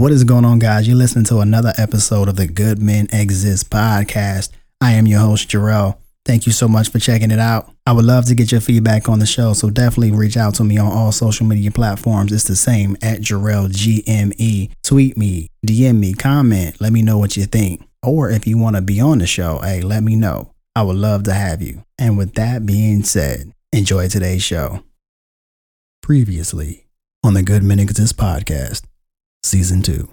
What is going on, guys? You're listening to another episode of the Good Men Exist podcast. I am your host, Jarrell. Thank you so much for checking it out. I would love to get your feedback on the show, so definitely reach out to me on all social media platforms. It's the same at Jarrell GME. Tweet me, DM me, comment, let me know what you think. Or if you want to be on the show, hey, let me know. I would love to have you. And with that being said, enjoy today's show. Previously on the Good Men Exist podcast, season two.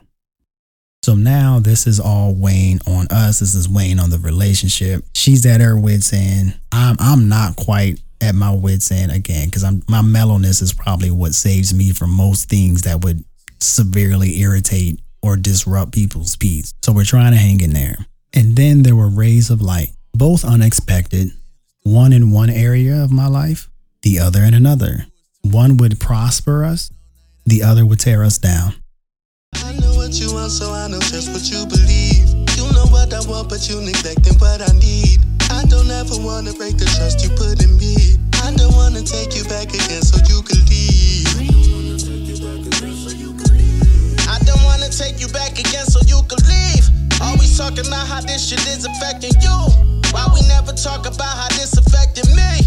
So now this is all weighing on us. This is weighing on the relationship. She's at her wits end. I'm I'm not quite at my wits end again because I'm my mellowness is probably what saves me from most things that would severely irritate or disrupt people's peace. So we're trying to hang in there. And then there were rays of light, both unexpected, one in one area of my life, the other in another. One would prosper us, the other would tear us down. You want, so I know just what you believe. You know what I want, but you neglecting what I need. I don't ever wanna break the trust you put in me. I don't wanna take you back again so you can leave. I don't wanna take you back again so you can leave. Always talking about how this shit is affecting you. Why we never talk about how this affected me?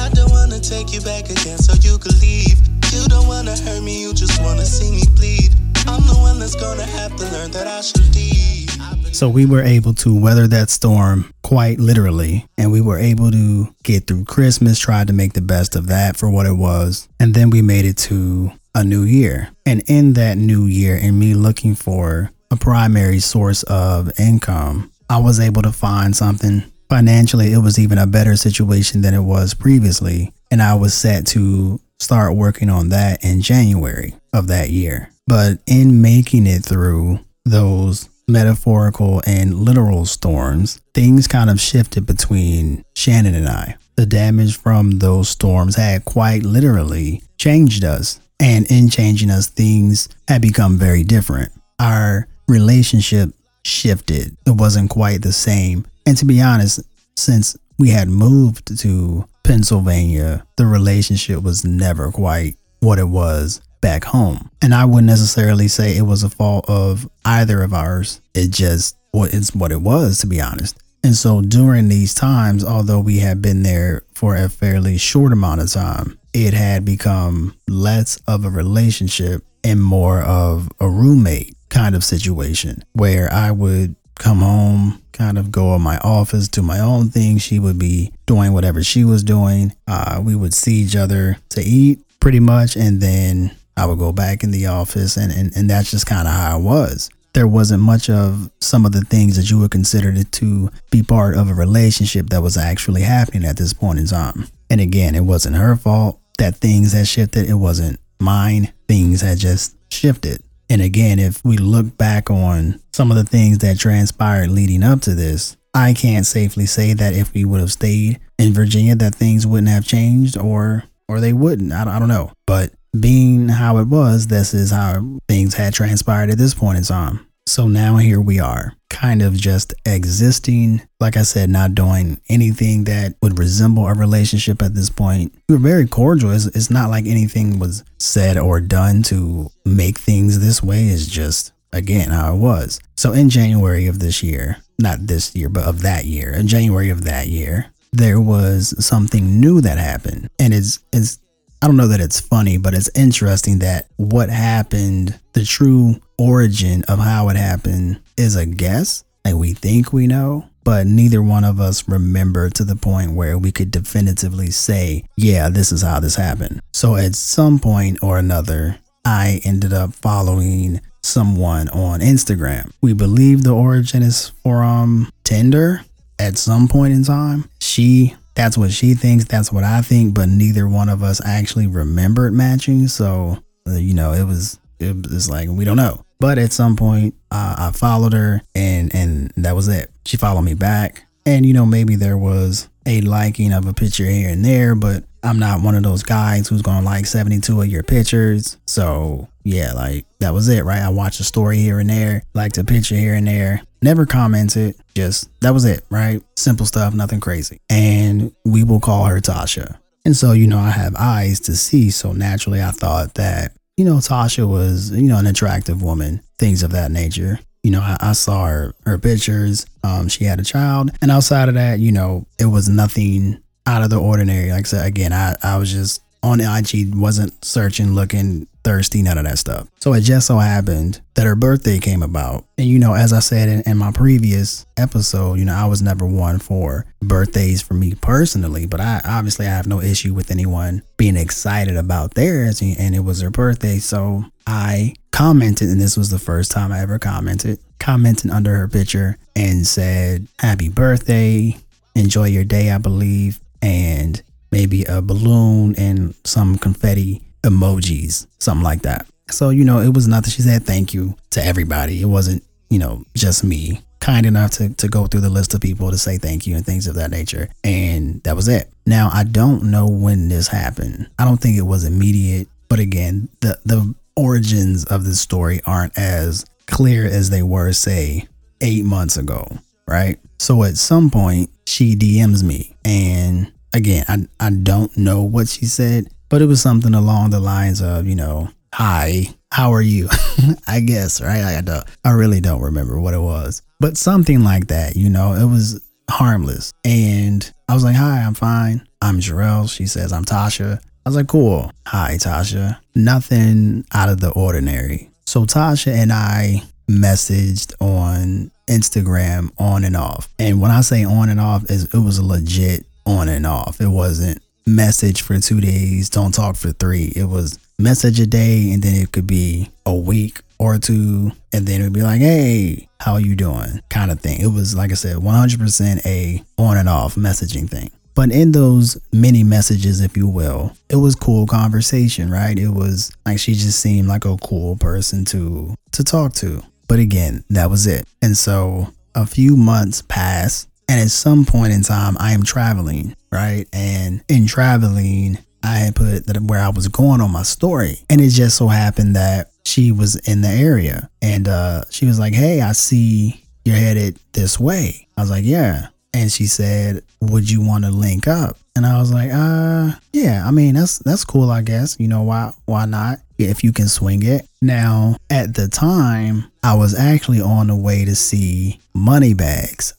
I don't wanna take you back again so you can leave. You don't wanna hurt me, you just wanna see me bleed. I'm the one that's gonna have to learn that I should leave. So we were able to weather that storm quite literally, and we were able to get through Christmas, tried to make the best of that for what it was. And then we made it to a new year. And in that new year, and me looking for a primary source of income, I was able to find something. Financially, it was even a better situation than it was previously. And I was set to start working on that in January of that year. But in making it through those metaphorical and literal storms, things kind of shifted between Shannon and I. The damage from those storms had quite literally changed us. And in changing us, things had become very different. Our relationship shifted. It wasn't quite the same. And to be honest, since we had moved to Pennsylvania, the relationship was never quite what it was back home. And I wouldn't necessarily say it was a fault of either of ours. It just it's what it was, to be honest. And so during these times, although we had been there for a fairly short amount of time, it had become less of a relationship and more of a roommate kind of situation where I would come home, kind of go in my office, do my own thing. She would be doing whatever she was doing. Uh, we would see each other to eat pretty much. And then I would go back in the office. And, and, and that's just kind of how it was. There wasn't much of some of the things that you would consider to be part of a relationship that was actually happening at this point in time. And again, it wasn't her fault that things had shifted. It wasn't mine. Things had just shifted. And again, if we look back on some of the things that transpired leading up to this, I can't safely say that if we would have stayed in Virginia that things wouldn't have changed or or they wouldn't. I I don't know. But being how it was, this is how things had transpired at this point in time. So now here we are, kind of just existing. Like I said, not doing anything that would resemble a relationship at this point. We were very cordial. It's, it's not like anything was said or done to make things this way. It's just, again, how it was. So in January of this year, not this year, but of that year, in January of that year, there was something new that happened. And it's, it's, I don't know that it's funny, but it's interesting that what happened, the true origin of how it happened is a guess. Like we think we know, but neither one of us remember to the point where we could definitively say, yeah, this is how this happened. So at some point or another, I ended up following someone on Instagram. We believe the origin is from Tinder at some point in time. She that's what she thinks, that's what I think, but neither one of us actually remembered matching. So, uh, you know, it was it was like we don't know. But at some point, uh, I followed her, and and that was it. She followed me back, and you know, maybe there was a liking of a picture here and there, but I'm not one of those guys who's gonna like 72 of your pictures. So yeah, like that was it, right? I watched a story here and there, liked a picture here and there, never commented, just that was it, right? Simple stuff, nothing crazy. And we will call her Tasha. And so, you know, I have eyes to see, so naturally I thought that you know, Tasha was, you know, an attractive woman, things of that nature. You know, I, I saw her her pictures. Um, she had a child, and outside of that, you know, it was nothing out of the ordinary. Like I said, again, I I was just on IG, wasn't searching, looking thirsty, none of that stuff. So it just so happened that her birthday came about. And, you know, as I said in, in my previous episode, you know, I was never one for birthdays for me personally, but I obviously I have no issue with anyone being excited about theirs. And it was her birthday. So I commented, and this was the first time I ever commented, commenting under her picture and said, Happy birthday. Enjoy your day, I believe. And maybe a balloon and some confetti emojis, something like that. So, you know, it was nothing. She said thank you to everybody. It wasn't, you know, just me. Kind enough to, to go through the list of people to say thank you and things of that nature. And that was it. Now, I don't know when this happened. I don't think it was immediate. But again, the, the origins of this story aren't as clear as they were, say, eight months ago, right? So at some point, she DMs me and again, I, I don't know what she said, but it was something along the lines of, you know, hi, how are you? I guess, right? I don't, I really don't remember what it was, but something like that, you know, it was harmless. And I was like, hi, I'm fine. I'm Jarrell. She says, I'm Tasha. I was like, cool. Hi, Tasha. Nothing out of the ordinary. So Tasha and I messaged on Instagram on and off. And when I say on and off, is it was a legit on and off. It wasn't message for two days, don't talk for three. It was message a day, and then it could be a week or two, and then it would be like, hey, how are you doing? Kind of thing. It was, like I said, 100% a on and off messaging thing. But in those many messages, if you will, it was cool conversation, right? It was like she just seemed like a cool person to to talk to. But again, that was it. And so a few months passed and at some point in time, I am traveling, right? And in traveling, I had put that where I was going on my story. And it just so happened that she was in the area. And uh, she was like, Hey, I see you're headed this way. I was like, Yeah. And she said, Would you want to link up? And I was like, uh, yeah, I mean, that's that's cool, I guess. You know, why why not? If you can swing it. Now, at the time, I was actually on the way to see Moneybags.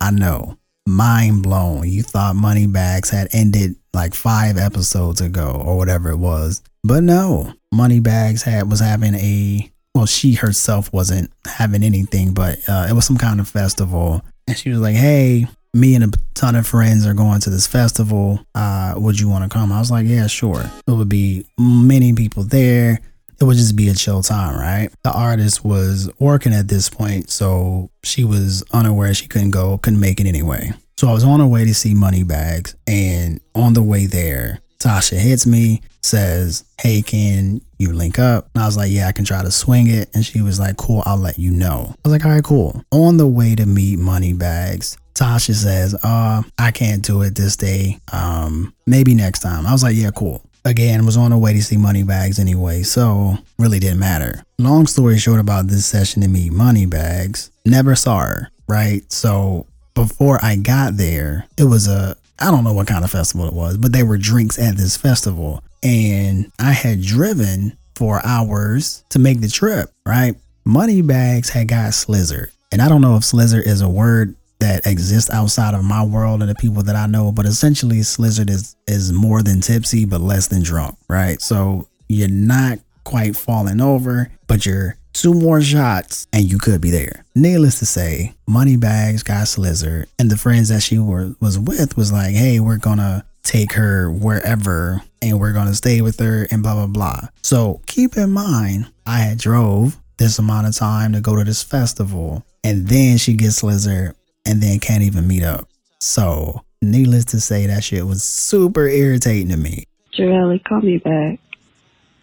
I know. Mind blown. You thought Moneybags had ended like five episodes ago or whatever it was. But no. Moneybags had was having a well, she herself wasn't having anything, but uh, it was some kind of festival. And she was like, Hey, me and a ton of friends are going to this festival. Uh, would you want to come? I was like, Yeah, sure. It would be many people there it would just be a chill time, right? The artist was working at this point, so she was unaware she couldn't go, couldn't make it anyway. So I was on her way to see Moneybags, and on the way there, Tasha hits me, says, Hey, can you link up? And I was like, Yeah, I can try to swing it. And she was like, Cool, I'll let you know. I was like, All right, cool. On the way to meet Moneybags, Tasha says, Uh, I can't do it this day. Um, maybe next time. I was like, Yeah, cool again was on her way to see Moneybags anyway, so really didn't matter. Long story short about this session to meet Moneybags, never saw her, right? So before I got there, it was a I don't know what kind of festival it was, but there were drinks at this festival. And I had driven for hours to make the trip, right? Moneybags had got slizzard. And I don't know if slizzard is a word that exist outside of my world and the people that I know. But essentially, Slizzard is is more than tipsy, but less than drunk, right? So you're not quite falling over, but you're two more shots and you could be there. Needless to say, Moneybags got Slizzard, and the friends that she were, was with was like, "Hey, we're gonna." Take her wherever and we're gonna stay with her and blah blah blah. So keep in mind, I had drove this amount of time to go to this festival, and then she gets Slizzard and then can't even meet up. So, needless to say, that shit was super irritating to me. Jarelli, call me back.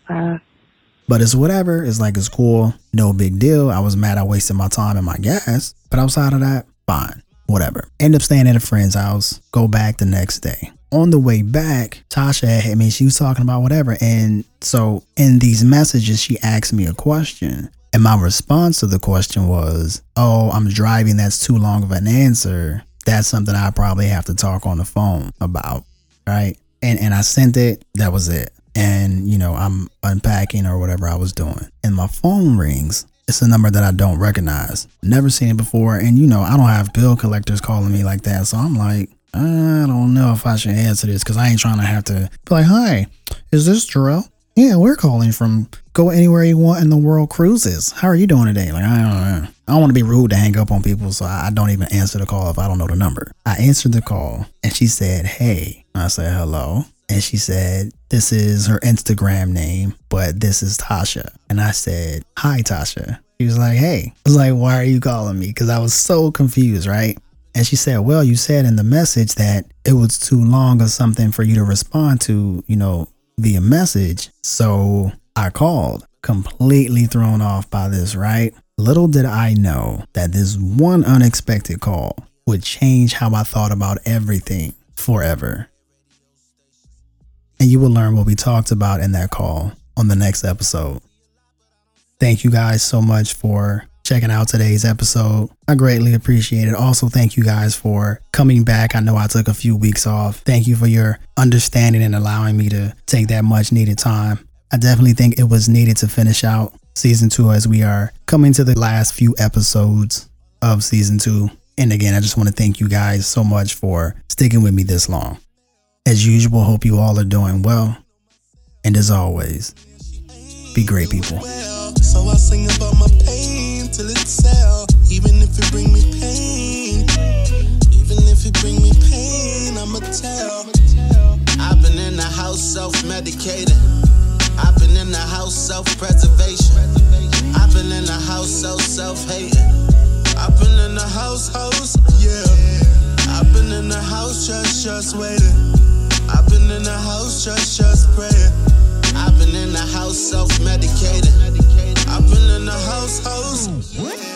Uh, but it's whatever. It's like it's cool. No big deal. I was mad I wasted my time and my gas. But outside of that, fine. Whatever. End up staying at a friend's house. Go back the next day. On the way back, Tasha, I mean, she was talking about whatever. And so in these messages, she asked me a question. And my response to the question was, Oh, I'm driving. That's too long of an answer. That's something I probably have to talk on the phone about. Right. And, and I sent it. That was it. and you know I'm unpacking or whatever I was doing, and my phone rings. It's a number that I don't recognize, never seen it before, and you know I don't have bill collectors calling me like that, so I'm like, I don't know if I should answer this because I ain't trying to have to be like, hi, is this Jarrell? Yeah, we're calling from Go Anywhere You Want in the World Cruises. How are you doing today? Like, I don't know. I don't want to be rude to hang up on people, so I don't even answer the call if I don't know the number. I answered the call and she said, Hey. I said, Hello. And she said, This is her Instagram name, but this is Tasha. And I said, Hi, Tasha. She was like, Hey. I was like, Why are you calling me? Because I was so confused, right? And she said, Well, you said in the message that it was too long or something for you to respond to, you know, via message. So I called, completely thrown off by this, right? Little did I know that this one unexpected call would change how I thought about everything forever. And you will learn what we talked about in that call on the next episode. Thank you guys so much for checking out today's episode. I greatly appreciate it. Also, thank you guys for coming back. I know I took a few weeks off. Thank you for your understanding and allowing me to take that much needed time. I definitely think it was needed to finish out season two as we are coming to the last few episodes of season two. And again, I just want to thank you guys so much for sticking with me this long. As usual, hope you all are doing well. And as always, be great people. So I sing about my pain till it sell. Even if it bring me pain, even if it bring me pain, I'ma tell. I've been in the house self-medicating. I've been in the house self-preservation. I've been in the house self self-hating. I've been in the house house, yeah. I've been in the house just just waiting. I've been in the house just just praying. I've been in the house self-medicating. I've been in the house house.